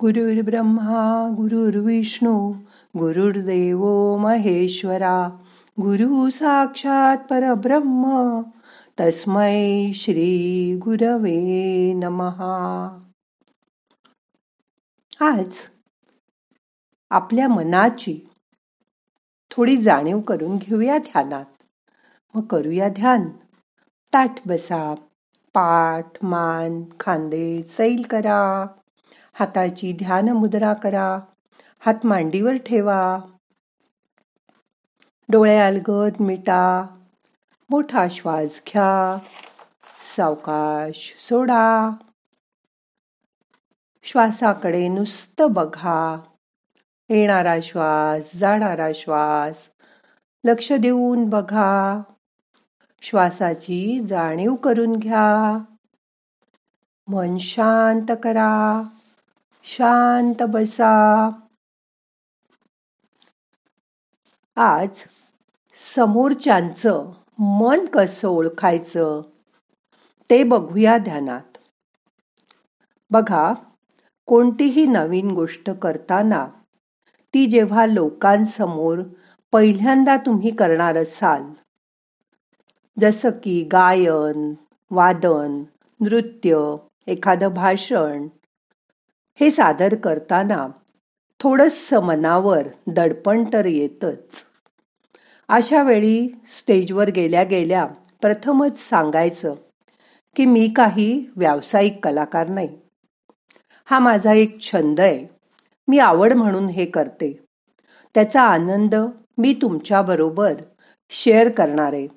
गुरुर्ब्रह्मा गुरुर्विष्णू गुरुर्देव महेश्वरा गुरु साक्षात परब्रह्म तस्मै श्री गुरवे नमहा आज आपल्या मनाची थोडी जाणीव करून घेऊया ध्यानात. मग करूया ध्यान. ताठ बसा पाठ मान खांदे सैल करा. हाताची ध्यान मुद्रा करा. हात मांडीवर ठेवा. डोळे अलगद मिटा. मोठा श्वास घ्या. सावकाश सोडा. श्वासाकडे नुसतं बघा. येणारा श्वास जाणारा श्वास लक्ष देऊन बघा. श्वासाची जाणीव करून घ्या. मन शांत करा. शांत बसा. आज समोरच्यांचं मन कसं ओळखायचं ते बघूया ध्यानात. बघा कोणतीही नवीन गोष्ट करताना ती जेव्हा लोकांसमोर पहिल्यांदा तुम्ही करणार असाल जसं की गायन वादन नृत्य एखादं भाषण हे सादर करताना थोडंसं मनावर दडपण तर येतच. अशा वेळी स्टेजवर गेल्या गेल्या प्रथमच सांगायचं की मी काही व्यावसायिक कलाकार नाही. हा माझा एक छंद आहे. मी आवड म्हणून हे करते. त्याचा आनंद मी तुमच्याबरोबर शेअर करणार आहे.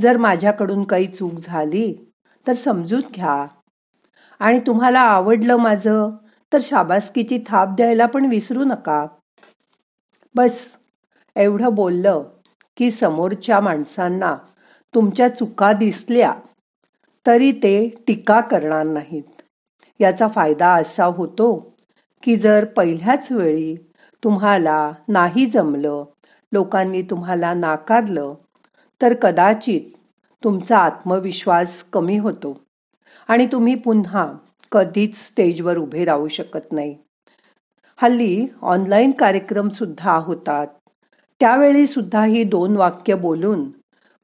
जर माझ्याकडून काही चूक झाली तर समजून घ्या. आणि तुम्हाला आवडलं माझं तर शाबासकीची थाप द्यायला पण विसरू नका. बस एवढं बोललं की समोरच्या माणसांना तुमच्या चुका दिसल्या तरी ते टीका करणार नाहीत. याचा फायदा असा होतो की जर पहिल्याच वेळी तुम्हाला नाही जमलं लोकांनी तुम्हाला नाकारलं तर कदाचित तुमचा आत्मविश्वास कमी होतो. आणि तुम्ही पुन्हा कधीच स्टेजवर उभे राहू शकत नाही. हल्ली ऑनलाईन कार्यक्रम सुद्धा होतात. त्यावेळी सुद्धा ही दोन वाक्य बोलून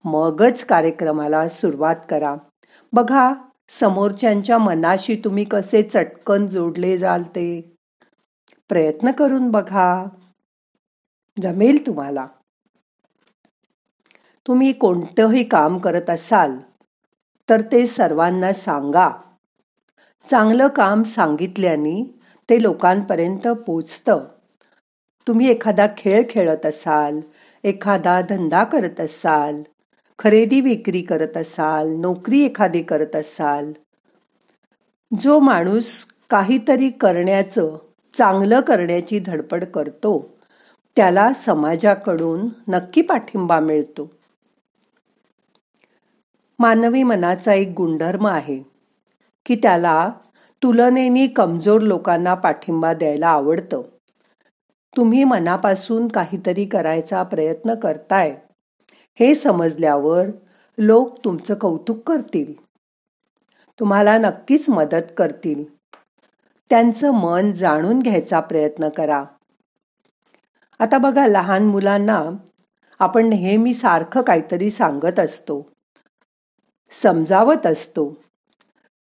मगच कार्यक्रमाला सुरुवात करा. बघा समोरच्यांच्या मनाशी तुम्ही कसे चटकन जोडले जाल ते प्रयत्न करून बघा. जमेल तुम्हाला. तुम्ही कोणतंही काम करत असाल तर ते सर्वांना सांगा. चांगलं काम सांगितल्याने ते लोकांपर्यंत पोचतं. तुम्ही एखादा खेळ खेळत असाल एखादा धंदा करत असाल खरेदी विक्री करत असाल नोकरी एखादी करत असाल जो माणूस काहीतरी करण्याचं चांगलं करण्याची धडपड करतो त्याला समाजाकडून नक्की पाठिंबा मिळतो. मानवी मनाचा एक गुणधर्म आहे की त्याला तुलनेनी कमजोर लोकांना पाठिंबा द्यायला आवडतं. तुम्ही मनापासून काहीतरी करायचा प्रयत्न करताय हे समजल्यावर लोक तुमचं कौतुक करतील. तुम्हाला नक्कीच मदत करतील. त्यांचं मन जाणून घ्यायचा प्रयत्न करा. आता बघा लहान मुलांना आपण नेहमी सारखं काहीतरी सांगत असतो. समजावत असतो.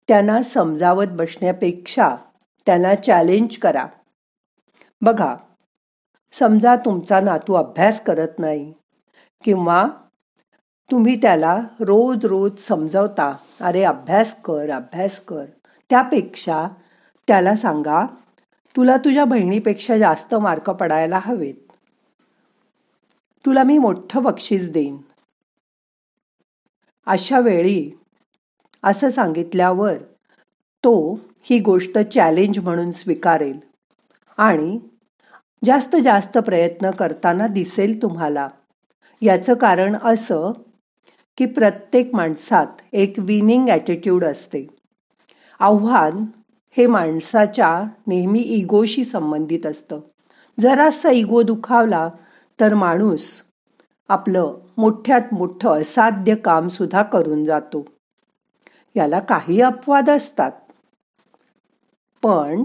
त्यांना समजावत बसण्यापेक्षा त्यांना चॅलेंज करा. बघा समजा तुमचा नातू अभ्यास करत नाही किंवा तुम्ही त्याला रोज रोज समजवता अरे अभ्यास कर अभ्यास कर. त्यापेक्षा त्याला सांगा तुला तुझ्या बहिणीपेक्षा जास्त मार्क पडायला हवेत. तुला मी मोठं बक्षीस देईन. अशा वेळी असं सांगितल्यावर तो ही गोष्ट चॅलेंज म्हणून स्वीकारेल. आणि जास्त जास्त प्रयत्न करताना दिसेल तुम्हाला. याचं कारण असं की प्रत्येक माणसात एक विनिंग ॲटिट्यूड असते. आव्हान हे माणसाच्या नेहमी इगोशी संबंधित असतं. जरासा इगो दुखावला तर माणूस आपलं मोठ्यात मोठं असाध्य काम सुद्धा करून जातो. याला काही अपवाद असतात. पण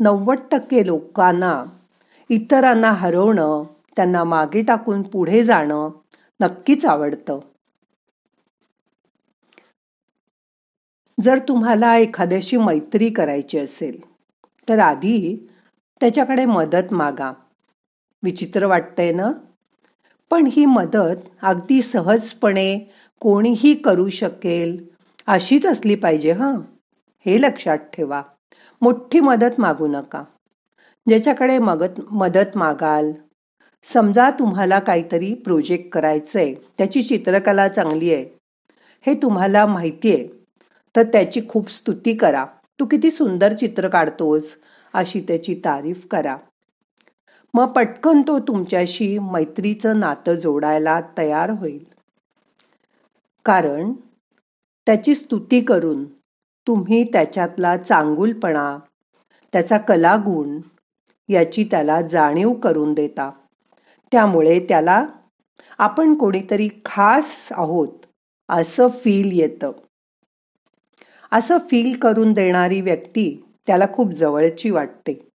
नव्वद टक्के लोकांना इतरांना हरवणं त्यांना मागे टाकून पुढे जाणं नक्कीच आवडतं. जर तुम्हाला एखाद्याशी मैत्री करायची असेल तर आधी त्याच्याकडे मदत मागा. विचित्र वाटतंय ना? पण ही मदत अगदी सहजपणे कोणीही करू शकेल अशीच असली पाहिजे हां. हे लक्षात ठेवा. मोठी मदत मागू नका. ज्याच्याकडे मगत मदत मागाल. समजा तुम्हाला काहीतरी प्रोजेक्ट करायचं आहे त्याची चित्रकला चांगली आहे हे तुम्हाला माहिती आहे तर त्याची खूप स्तुती करा. तू किती सुंदर चित्र काढतोस अशी त्याची तारीफ करा. मग पटकन तो तुमच्याशी मैत्रीचं नातं जोडायला तयार होईल. कारण त्याची स्तुती करून तुम्ही त्याच्यातला चांगुलपणा त्याचा कलागुण याची त्याला जाणीव करून देता. त्यामुळे त्याला आपण कोणीतरी खास आहोत असं फील येतं. असं फील करून देणारी व्यक्ती त्याला खूप जवळची वाटते.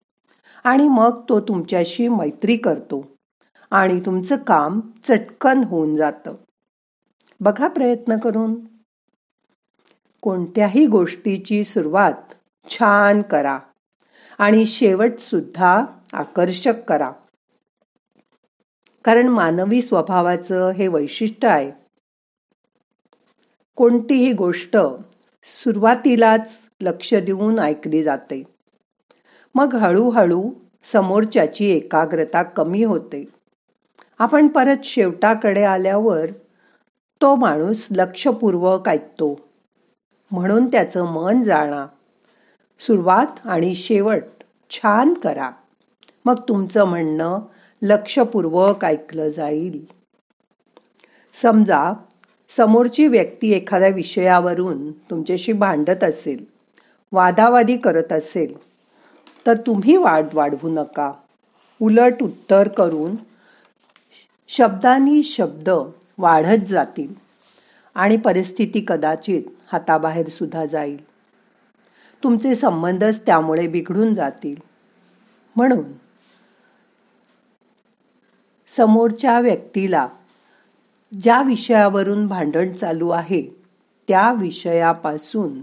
आणि मग तो तुमच्याशी मैत्री करतो. आणि तुमचं काम चटकन होऊन जातं. बघा प्रयत्न करून. कोणत्याही गोष्टीची सुरुवात छान करा. आणि शेवट सुद्धा आकर्षक करा. कारण मानवी स्वभावाचं हे वैशिष्ट्य आहे. कोणतीही गोष्ट सुरुवातीलाच लक्ष देऊन ऐकली जाते. मग हळूहळू समोरच्याची एकाग्रता कमी होते. आपण परत शेवटाकडे आल्यावर तो माणूस लक्षपूर्वक ऐकतो. म्हणून त्याचं मन जाणा. सुरुवात आणि शेवट छान करा. मग तुमचं म्हणणं लक्षपूर्वक ऐकलं जाईल. समजा समोरची व्यक्ती एखाद्या विषयावरून तुमच्याशी भांडत असेल वादावादी करत असेल तर तुम्ही वाढ वाढवू नका. उलट उत्तर करून शब्दांनी शब्द वाढत जातील आणि परिस्थिती कदाचित हाताबाहेर सुद्धा जाईल. तुमचे संबंधच त्यामुळे बिघडून जातील. म्हणून समोरच्या व्यक्तीला ज्या विषयावरून भांडण चालू आहे त्या विषयापासून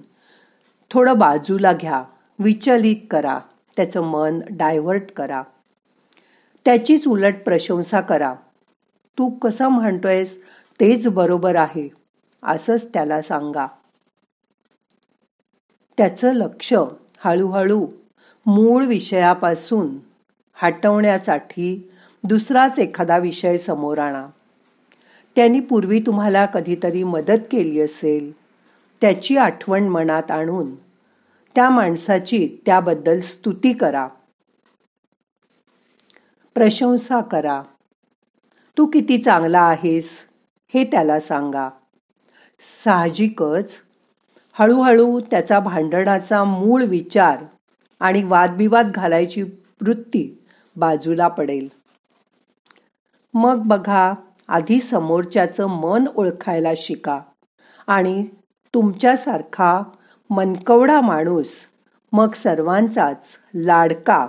थोडं बाजूला घ्या विचलित करा. त्याचं मन डायव्हर्ट करा. त्याचीच उलट प्रशंसा करा. तू कसं म्हणतोयस तेच बरोबर आहे असंच त्याला सांगा. त्याचं लक्ष हळूहळू मूळ विषयापासून हटवण्यासाठी दुसराच एखादा विषय समोर आणा. त्यांनी पूर्वी तुम्हाला कधीतरी मदत केली असेल त्याची आठवण मनात आणून त्या माणसाची त्याबद्दल स्तुती करा. प्रशंसा करा. तू किती चांगला आहेस हे त्याला सांगा. साहजिकच. हळूहळू त्याचा भांडणाचा मूळ विचार आणि वादविवाद घालायची वृत्ती बाजूला पडेल. मग बघा आधी समोरच्याचं मन ओळखायला शिका आणि तुमच्यासारखा मनकवडा माणूस. मग सर्वांचाच लाडका.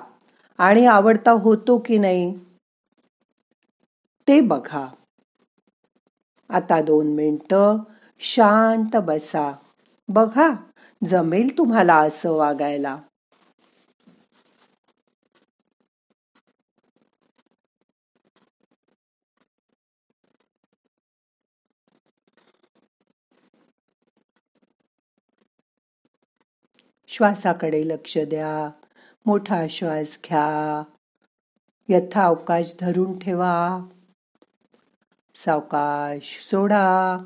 आणि आवडता होतो की नाही? ते बघा. आता दोन मिनटं शांत बसा. बघा जमेल तुम्हाला असं वागायला. श्वासाकडे लक्ष द्या. मोठा श्वास घ्या. यथा अवकाश धरून ठेवा. सावकाश सोडा.